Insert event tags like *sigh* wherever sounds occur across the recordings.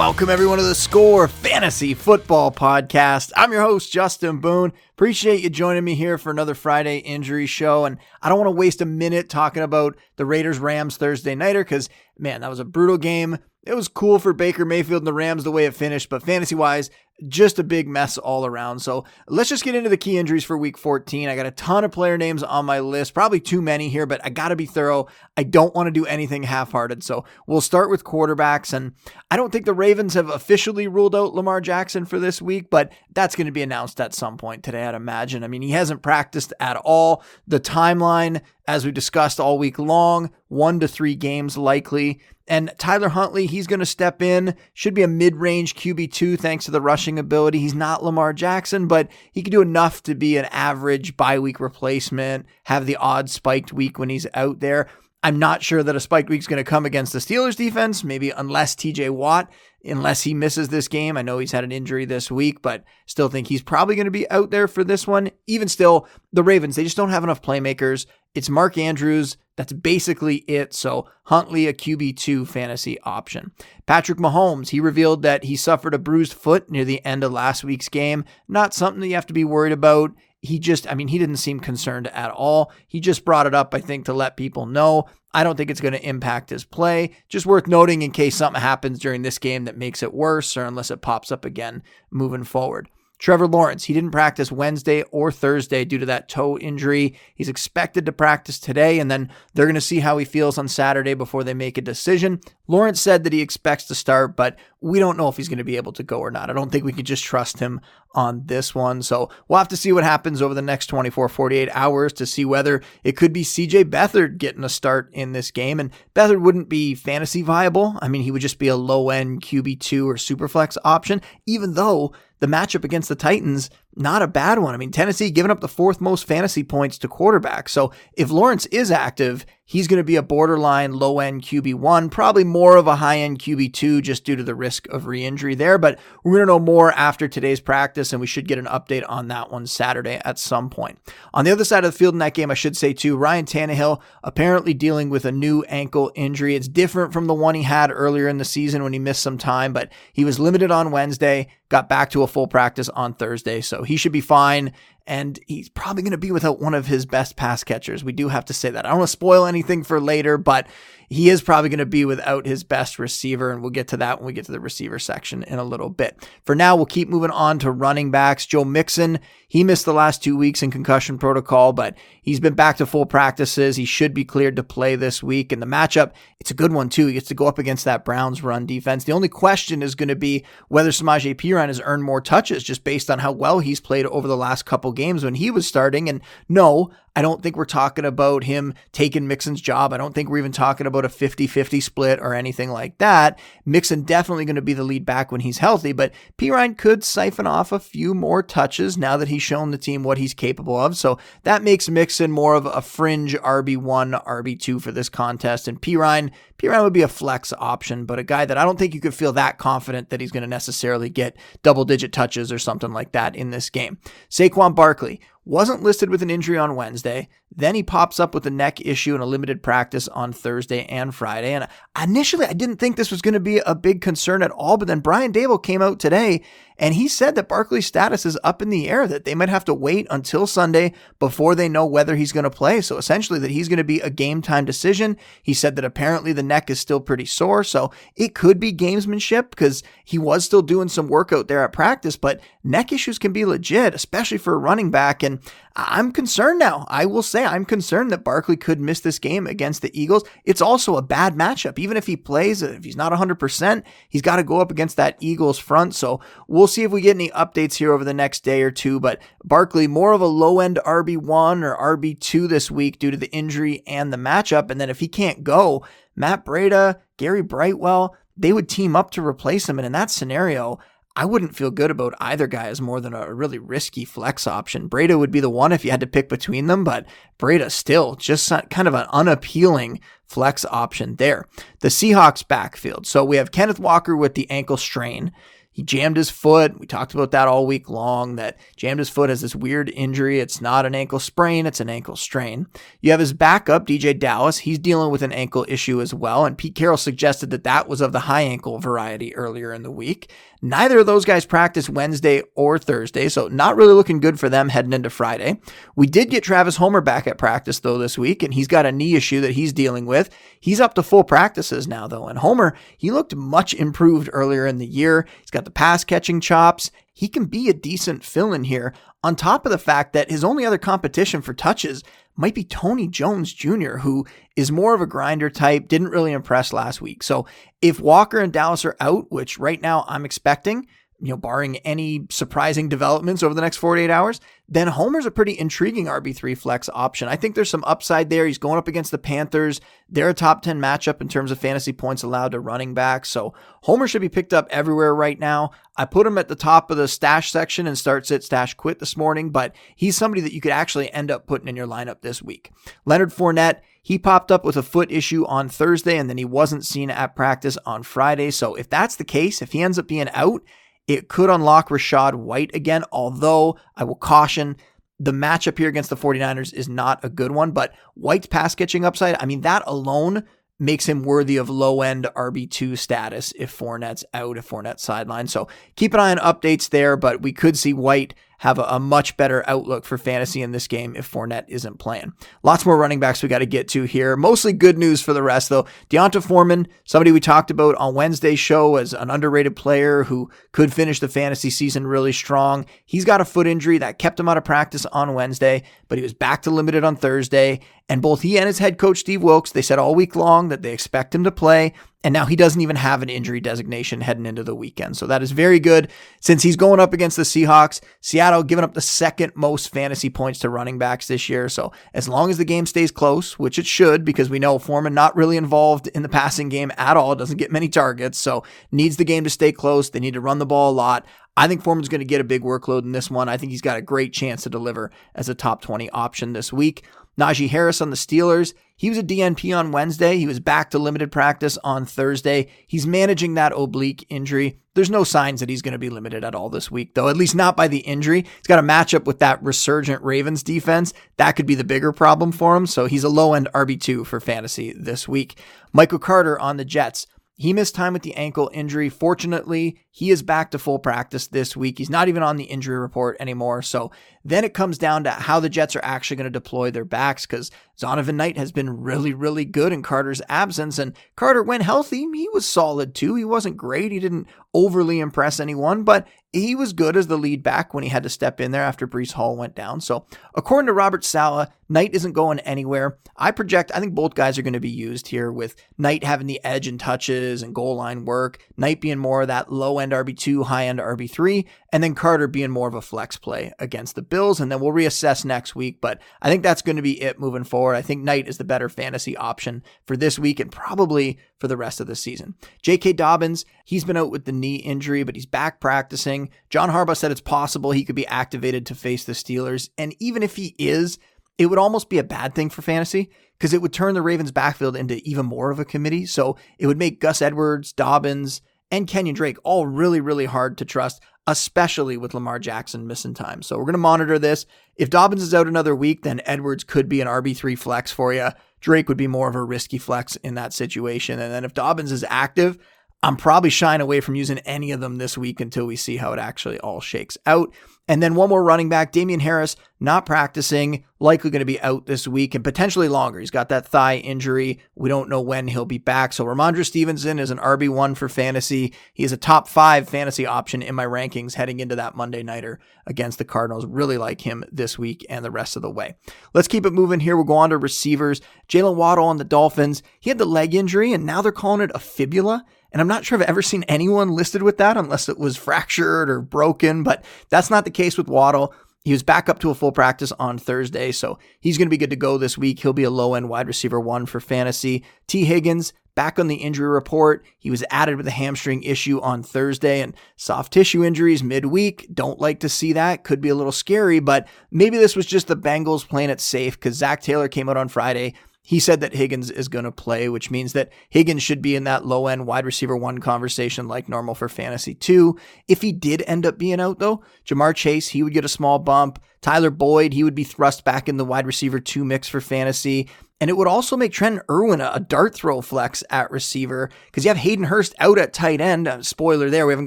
Welcome, everyone, to the Score Fantasy Football Podcast. I'm your host, Justin Boone. Appreciate you joining me here for another Friday injury show. And I don't want to waste a minute talking about the Raiders Rams Thursday Nighter because, man, that was a brutal game. It was cool for Baker Mayfield and the Rams the way it finished, but fantasy wise, just a big mess all around. So let's just get into the key injuries for week 14. I got a ton of player names on my list, probably too many here, but I got to be thorough. I don't want to do anything half hearted. So we'll start with quarterbacks. And I don't think the Ravens have officially ruled out Lamar Jackson for this week, but that's going to be announced at some point today, I'd imagine. I mean, he hasn't practiced at all. The timeline, as we discussed all week long, one to three games likely. And Tyler Huntley, he's going to step in, should be a mid range QB2 thanks to the rushing ability. He's not Lamar Jackson, but he can do enough to be an average bye week replacement, have the odd spiked week when he's out there. I'm not sure that a Spike week is going to come against the Steelers defense, maybe unless TJ Watt, unless he misses this game. I know he's had an injury this week, but still think he's probably going to be out there for this one. Even still, the Ravens, they just don't have enough playmakers. It's Mark Andrews. That's basically it. So Huntley, a QB2 fantasy option. Patrick Mahomes, he revealed that he suffered a bruised foot near the end of last week's game. Not something that you have to be worried about. He just, I mean, he didn't seem concerned at all. He just brought it up, I think, to let people know. I don't think it's going to impact his play. Just worth noting in case something happens during this game that makes it worse or unless it pops up again moving forward. Trevor Lawrence, he didn't practice Wednesday or Thursday due to that toe injury. He's expected to practice today, and then they're going to see how he feels on Saturday before they make a decision. Lawrence said that he expects to start, but we don't know if he's going to be able to go or not. I don't think we can just trust him on this one. So we'll have to see what happens over the next 24, 48 hours to see whether it could be CJ Beathard getting a start in this game. And Beathard wouldn't be fantasy viable. I mean, he would just be a low end QB2 or superflex option, even though the matchup against the Titans, not a bad one. I mean, Tennessee giving up the fourth most fantasy points to quarterback. So if Lawrence is active, he's going to be a borderline low end QB1, probably more of a high end QB2 just due to the risk of re injury there. But we're going to know more after today's practice, and we should get an update on that one Saturday at some point. On the other side of the field in that game, I should say too, Ryan Tannehill apparently dealing with a new ankle injury. It's different from the one he had earlier in the season when he missed some time, but he was limited on Wednesday, got back to a full practice on Thursday. So he should be fine. And he's probably going to be without one of his best pass catchers. We do have to say that. I don't want to spoil anything for later, but he is probably going to be without his best receiver. And we'll get to that when we get to the receiver section in a little bit. For now, we'll keep moving on to running backs. Joe Mixon, he missed the last two weeks in concussion protocol, but he's been back to full practices. He should be cleared to play this week. And the matchup, it's a good one too. He gets to go up against that Browns run defense. The only question is going to be whether Samaje Perine has earned more touches just based on how well he's played over the last couple games when he was starting. And no, I don't think we're talking about him taking Mixon's job. I don't think we're even talking about a 50 50 split or anything like that. Mixon definitely going to be the lead back when he's healthy, but Perine could siphon off a few more touches now that he's shown the team what he's capable of. So that makes Mixon more of a fringe RB1, RB2 for this contest. And Perine, Perine would be a flex option, but a guy that I don't think you could feel that confident that he's going to necessarily get double digit touches or something like that in this game. Saquon Barkley wasn't listed with an injury on Wednesday. Then he pops up with a neck issue in a limited practice on Thursday and Friday. And initially, I didn't think this was going to be a big concern at all. But then Brian Daboll came out today and he said that Barkley's status is up in the air, that they might have to wait until Sunday before they know whether he's going to play. So essentially, that he's going to be a game time decision. He said that apparently the neck is still pretty sore. So it could be gamesmanship because he was still doing some work out there at practice. But neck issues can be legit, especially for a running back. And I'm concerned now. I will say I'm concerned that Barkley could miss this game against the Eagles. It's also a bad matchup. Even if he plays, uh, if he's not 100%, he's got to go up against that Eagles front. So we'll see if we get any updates here over the next day or two. But Barkley, more of a low end RB1 or RB2 this week due to the injury and the matchup. And then if he can't go, Matt Breida, Gary Brightwell, they would team up to replace him. And in that scenario, I wouldn't feel good about either guy as more than a really risky flex option. Breida would be the one if you had to pick between them, but Breida still just kind of an unappealing flex option there. The Seahawks backfield. So we have Kenneth Walker with the ankle strain. He jammed his foot. We talked about that all week long, that jammed his foot has this weird injury. It's not an ankle sprain, it's an ankle strain. You have his backup, DeeJay Dallas. He's dealing with an ankle issue as well. And Pete Carroll suggested that that was of the high ankle variety earlier in the week. Neither of those guys practiced Wednesday or Thursday, so not really looking good for them heading into Friday. We did get Travis Homer back at practice though this week, and he's got a knee issue that he's dealing with. He's up to full practices now though, and Homer, he looked much improved earlier in the year. He's got the pass catching chops. He can be a decent fill in here, on top of the fact that his only other competition for touches might be Tony Jones Jr., who is more of a grinder type, didn't really impress last week. So if Walker and Dallas are out, which right now I'm expecting, you know, barring any surprising developments over the next 48 hours, then Homer's a pretty intriguing RB3 flex option. I think there's some upside there. He's going up against the Panthers. They're a top 10 matchup in terms of fantasy points allowed to running back. So Homer should be picked up everywhere right now. I put him at the top of the stash section and start sit stash quit this morning, but he's somebody that you could actually end up putting in your lineup this week. Leonard Fournette, he popped up with a foot issue on Thursday and then he wasn't seen at practice on Friday. So if that's the case, if he ends up being out, it could unlock Rachaad White again, although I will caution the matchup here against the 49ers is not a good one, but White's pass catching upside, I mean, that alone makes him worthy of low end RB2 status if Fournette's out, if Fournette's sidelined. So keep an eye on updates there, but we could see White have a, a, much better outlook for fantasy in this game if Fournette isn't playing. Lots more running backs we got to get to here. Mostly good news for the rest, though. D'Onta Foreman, somebody we talked about on Wednesday's show as an underrated player who could finish the fantasy season really strong. He's got a foot injury that kept him out of practice on Wednesday, but he was back to limited on Thursday. And both he and his head coach, Steve Wilks, they said all week long that they expect him to play. And now he doesn't even have an injury designation heading into the weekend. So that is very good since he's going up against the Seahawks. Seattle giving up the second most fantasy points to running backs this year. So as long as the game stays close, which it should, because we know Foreman not really involved in the passing game at all, doesn't get many targets. So needs the game to stay close. They need to run the ball a lot. I think Foreman's going to get a big workload in this one. I think he's got a great chance to deliver as a top 20 option this week. Najee Harris on the Steelers. He was a DNP on Wednesday. He was back to limited practice on Thursday. He's managing that oblique injury. There's no signs that he's going to be limited at all this week, though, at least not by the injury. He's got a matchup with that resurgent Ravens defense. That could be the bigger problem for him. So he's a low end RB2 for fantasy this week. Michael Carter on the Jets. He missed time with the ankle injury. Fortunately, he is back to full practice this week. He's not even on the injury report anymore. So then it comes down to how the Jets are actually going to deploy their backs because Zonovan Knight has been really, really good in Carter's absence. And Carter, when healthy, he was solid too. He wasn't great. He didn't overly impress anyone, but he was good as the lead back when he had to step in there after Breece Hall went down. So, according to Robert Saleh, Knight isn't going anywhere. I project, I think both guys are going to be used here with Knight having the edge and touches and goal line work, Knight being more of that low end RB2, high end RB3, and then Carter being more of a flex play against the Bills. And then we'll reassess next week. But I think that's going to be it moving forward. I think Knight is the better fantasy option for this week and probably for the rest of the season. J.K. Dobbins, he's been out with the knee injury, but he's back practicing. John Harbaugh said it's possible he could be activated to face the Steelers. And even if he is, it would almost be a bad thing for fantasy because it would turn the Ravens backfield into even more of a committee. So it would make Gus Edwards, Dobbins, and Kenyon Drake all really, really hard to trust, especially with Lamar Jackson missing time. So we're going to monitor this. If Dobbins is out another week, then Edwards could be an RB3 flex for you. Drake would be more of a risky flex in that situation. And then if Dobbins is active, I'm probably shying away from using any of them this week until we see how it actually all shakes out. And then one more running back, Damien Harris, not practicing, likely going to be out this week and potentially longer. He's got that thigh injury. We don't know when he'll be back. So Rhamondre Stevenson is an RB1 for fantasy. He is a top five fantasy option in my rankings heading into that Monday Nighter against the Cardinals. Really like him this week and the rest of the way. Let's keep it moving here. We'll go on to receivers. Jaylen Waddle on the Dolphins. He had the leg injury and now they're calling it a fibula. And I'm not sure I've ever seen anyone listed with that unless it was fractured or broken, but that's not the case with Waddle. He was back up to a full practice on Thursday, so he's going to be good to go this week. He'll be a low end wide receiver one for fantasy. Tee Higgins, back on the injury report. He was added with a hamstring issue on Thursday and soft tissue injuries midweek. Don't like to see that. Could be a little scary, but maybe this was just the Bengals playing it safe because Zac Taylor came out on Friday he said that Higgins is going to play, which means that Higgins should be in that low end wide receiver one conversation like normal for fantasy two. If he did end up being out though, Ja'Marr Chase, he would get a small bump. Tyler Boyd, he would be thrust back in the wide receiver two mix for fantasy. And it would also make Trent Irwin a, a dart throw flex at receiver because you have Hayden Hurst out at tight end. Uh, spoiler there, we haven't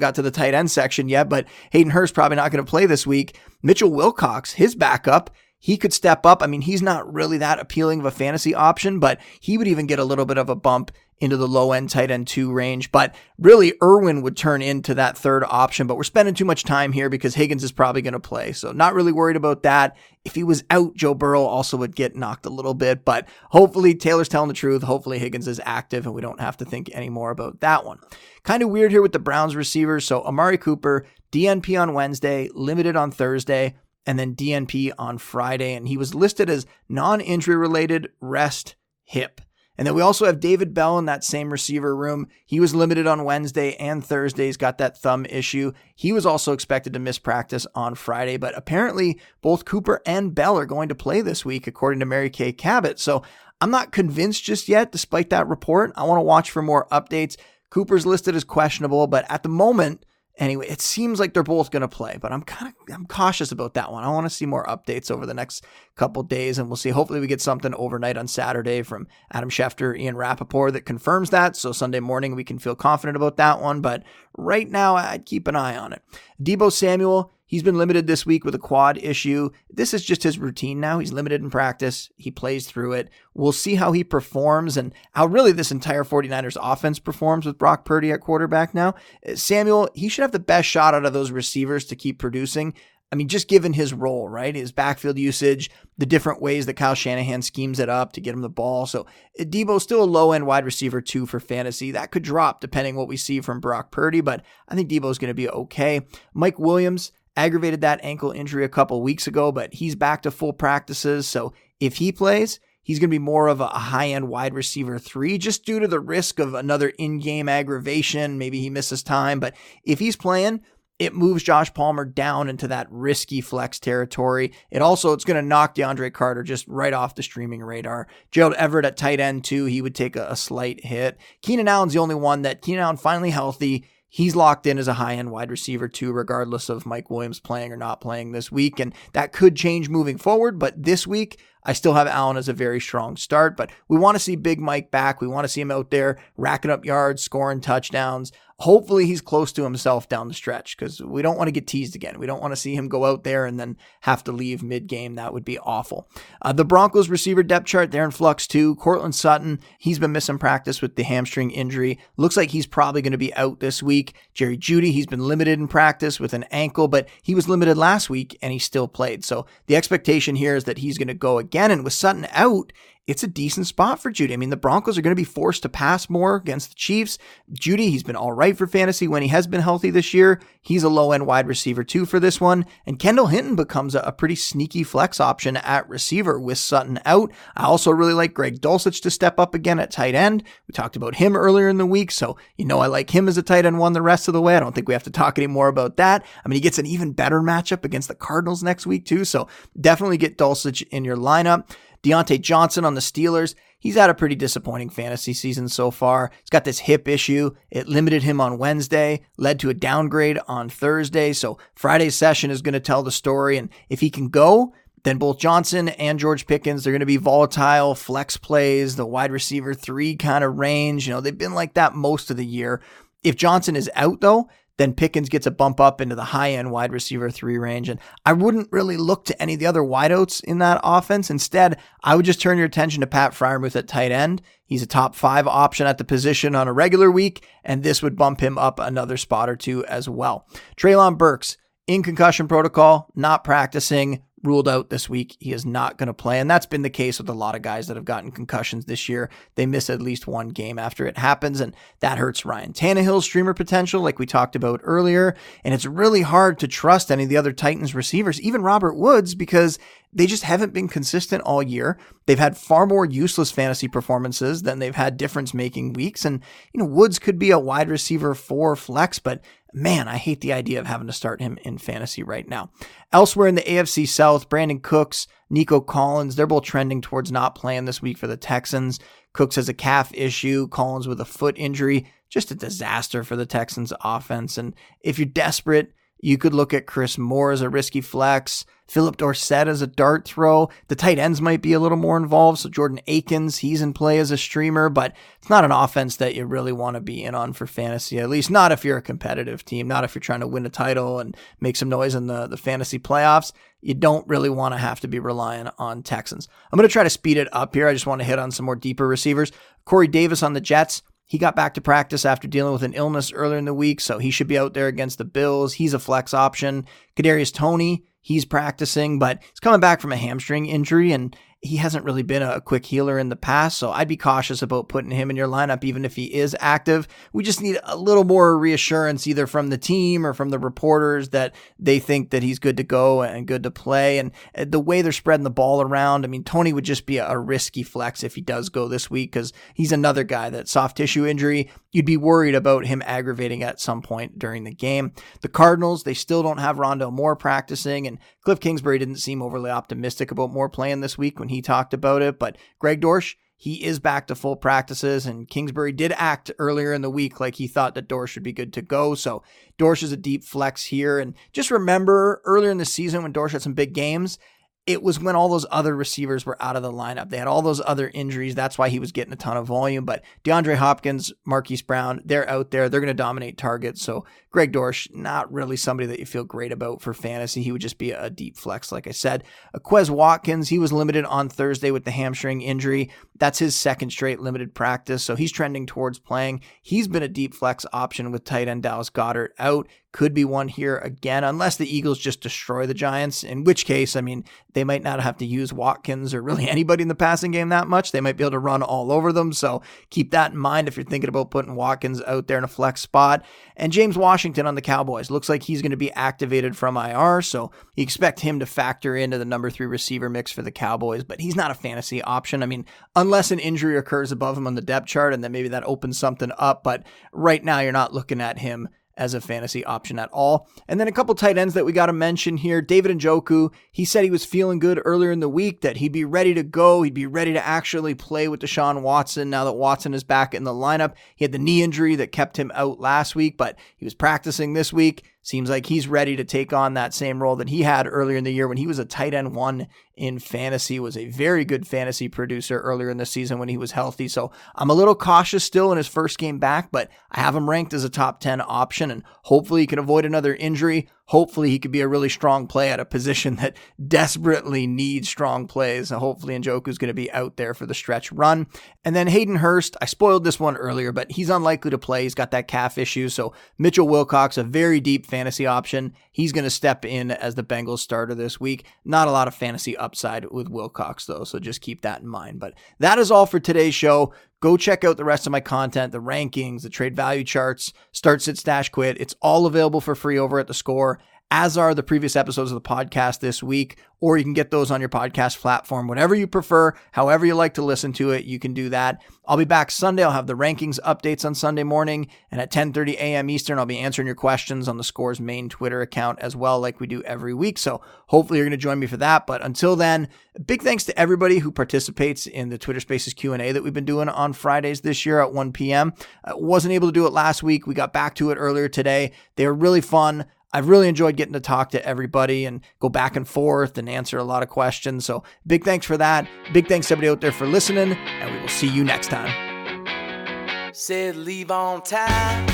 got to the tight end section yet, but Hayden Hurst probably not going to play this week. Mitchell Wilcox, his backup, he could step up. I mean, he's not really that appealing of a fantasy option, but he would even get a little bit of a bump into the low end tight end two range. But really, Irwin would turn into that third option. But we're spending too much time here because Higgins is probably going to play. So not really worried about that. If he was out, Joe Burrow also would get knocked a little bit. But hopefully, Taylor's telling the truth. Hopefully, Higgins is active and we don't have to think anymore about that one. Kind of weird here with the Browns receivers. So Amari Cooper, DNP on Wednesday, limited on Thursday and then DNP on Friday. And he was listed as non injury related rest hip. And then we also have David Bell in that same receiver room. He was limited on Wednesday and Thursday. He's got that thumb issue. He was also expected to miss practice on Friday, but apparently both Cooper and Bell are going to play this week, according to Mary Kay Cabot. So I'm not convinced just yet, despite that report. I want to watch for more updates. Cooper's listed as questionable, but at the moment, Anyway, it seems like they're both going to play, but I'm kind of I'm cautious about that one. I want to see more updates over the next couple days, and we'll see. Hopefully, we get something overnight on Saturday from Adam Schefter, Ian Rapoport that confirms that. So Sunday morning we can feel confident about that one. But right now, I'd keep an eye on it. Deebo Samuel, He's been limited this week with a quad issue. This is just his routine now. He's limited in practice. He plays through it. We'll see how he performs and how really this entire 49ers offense performs with Brock Purdy at quarterback now. Uh, Samuel, he should have the best shot out of those receivers to keep producing. I mean, just given his role, right? His backfield usage, the different ways that Kyle Shanahan schemes it up to get him the ball. So uh, Deebo's still a low end wide receiver too for fantasy. That could drop depending what we see from Brock Purdy, but I think Deebo's going to be okay. Mike Williams, aggravated that ankle injury a couple weeks ago, but he's back to full practices. So if he plays, he's going to be more of a high end wide receiver three, just due to the risk of another in game aggravation. Maybe he misses time, but if he's playing, it moves Josh Palmer down into that risky flex territory. It also it's going to knock DeAndre Carter just right off the streaming radar. Gerald Everett at tight end too, he would take a, a slight hit. Keenan Allen's the only one that Keenan Allen finally healthy he's locked in as a high end wide receiver too, regardless of Mike Williams playing or not playing this week. And that could change moving forward. But this week, I still have Allen as a very strong start. But we want to see Big Mike back. We want to see him out there racking up yards, scoring touchdowns. Hopefully, he's close to himself down the stretch because we don't want to get teased again. We don't want to see him go out there and then have to leave mid game. That would be awful. Uh, the Broncos receiver depth chart, they're in flux too. Courtland Sutton, he's been missing practice with the hamstring injury. Looks like he's probably going to be out this week. Jerry Jeudy, he's been limited in practice with an ankle, but he was limited last week and he still played. So the expectation here is that he's going to go again. And with Sutton out, it's a decent spot for Jeudy. I mean, the Broncos are going to be forced to pass more against the Chiefs. Jeudy, he's been all right for fantasy when he has been healthy this year. He's a low end wide receiver too for this one. And Kendall Hinton becomes a, a pretty sneaky flex option at receiver with Sutton out. I also really like Greg Dulcich to step up again at tight end. We talked about him earlier in the week. So, you know, I like him as a tight end one the rest of the way. I don't think we have to talk any more about that. I mean, he gets an even better matchup against the Cardinals next week too. So definitely get Dulcich in your lineup. Diontae Johnson on the Steelers, he's had a pretty disappointing fantasy season so far. He's got this hip issue. It limited him on Wednesday, led to a downgrade on Thursday. So Friday's session is going to tell the story. And if he can go, then both Johnson and George Pickens, they're going to be volatile flex plays, the wide receiver three kind of range. You know, they've been like that most of the year. If Johnson is out, though, then Pickens gets a bump up into the high end wide receiver three range. And I wouldn't really look to any of the other wideouts in that offense. Instead, I would just turn your attention to Pat Freiermuth at tight end. He's a top five option at the position on a regular week, and this would bump him up another spot or two as well. Treylon Burks in concussion protocol, not practicing ruled out this week. He is not going to play. And that's been the case with a lot of guys that have gotten concussions this year. They miss at least one game after it happens. And that hurts Ryan Tannehill's streamer potential, like we talked about earlier. And it's really hard to trust any of the other Titans receivers, even Robert Woods, because they just haven't been consistent all year. They've had far more useless fantasy performances than they've had difference making weeks. And, you know, Woods could be a wide receiver for flex, but man, I hate the idea of having to start him in fantasy right now. Elsewhere in the AFC South, Brandin Cooks, Nico Collins, they're both trending towards not playing this week for the Texans. Cooks has a calf issue, Collins with a foot injury. Just a disaster for the Texans offense. And if you're desperate, you could look at Chris Moore as a risky flex. Phillip Dorsett as a dart throw. The tight ends might be a little more involved. So Jordan Akins, he's in play as a streamer, but it's not an offense that you really want to be in on for fantasy, at least not if you're a competitive team, not if you're trying to win a title and make some noise in the, the fantasy playoffs. You don't really want to have to be relying on Texans. I'm going to try to speed it up here. I just want to hit on some more deeper receivers. Corey Davis on the Jets. He got back to practice after dealing with an illness earlier in the week, so he should be out there against the Bills. He's a flex option. Kadarius Toney, he's practicing, but he's coming back from a hamstring injury, and he hasn't really been a quick healer in the past, so I'd be cautious about putting him in your lineup, even if he is active. We just need a little more reassurance, either from the team or from the reporters, that they think that he's good to go and good to play. And the way they're spreading the ball around, I mean, Toney would just be a risky flex if he does go this week because he's another guy that soft tissue injury. You'd be worried about him aggravating at some point during the game. The Cardinals, they still don't have Rondale Moore practicing, and Cliff Kingsbury didn't seem overly optimistic about Moore playing this week when he talked about it. But Greg Dortch, he is back to full practices, and Kingsbury did act earlier in the week like he thought that Dortch should be good to go. So Dortch is a deep flex here. And just remember earlier in the season when Dortch had some big games, it was when all those other receivers were out of the lineup. They had all those other injuries. That's why he was getting a ton of volume. But DeAndre Hopkins, Marquise Brown, they're out there. They're going to dominate targets. So Greg Dortch, not really somebody that you feel great about for fantasy. He would just be a deep flex, like I said. Quez Watkins, he was limited on Thursday with the hamstring injury. That's his second straight limited practice. So he's trending towards playing. He's been a deep flex option with tight end Dallas Goedert out could be one here again, unless the Eagles just destroy the Giants, in which case, I mean, they might not have to use Watkins or really *laughs* anybody in the passing game that much. They might be able to run all over them. So keep that in mind if you're thinking about putting Watkins out there in a flex spot. And James Washington on the Cowboys looks like he's going to be activated from IR. So you expect him to factor into the number three receiver mix for the Cowboys, but he's not a fantasy option. I mean, unless an injury occurs above him on the depth chart, and then maybe that opens something up. But right now, you're not looking at him as a fantasy option at all. And then a couple tight ends that we got to mention here. David Njoku, he said he was feeling good earlier in the week, that he'd be ready to go. He'd be ready to actually play with Deshaun Watson now that Watson is back in the lineup. He had the knee injury that kept him out last week, but he was practicing this week. Seems like he's ready to take on that same role that he had earlier in the year when he was a tight end one in fantasy, was a very good fantasy producer earlier in the season when he was healthy. So I'm a little cautious still in his first game back, but I have him ranked as a top 10 option and hopefully he can avoid another injury. Hopefully he could be a really strong play at a position that desperately needs strong plays. And hopefully Njoku is going to be out there for the stretch run. And then Hayden Hurst, I spoiled this one earlier, but he's unlikely to play. He's got that calf issue. So Mitchell Wilcox, a very deep fantasy option. He's going to step in as the Bengals starter this week. Not a lot of fantasy upside with Wilcox though, so just keep that in mind. But that is all for today's show. Go check out the rest of my content, the rankings, the trade value charts, start, sit, stash, quit. It's all available for free over at the score as are the previous episodes of the podcast this week, or you can get those on your podcast platform, whatever you prefer, however you like to listen to it, you can do that. I'll be back Sunday. I'll have the rankings updates on Sunday morning, and at 10:30 a.m. Eastern, I'll be answering your questions on the Scores main Twitter account as well, like we do every week. So hopefully you're going to join me for that. But until then, big thanks to everybody who participates in the Twitter Spaces Q&A that we've been doing on Fridays this year at 1 p.m. I wasn't able to do it last week. We got back to it earlier today. They were really fun. I've really enjoyed getting to talk to everybody and go back and forth and answer a lot of questions. So big thanks for that. Big thanks to everybody out there for listening, and we will see you next time. Said leave on time,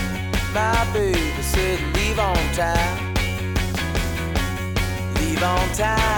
my baby said leave on time. Leave on time.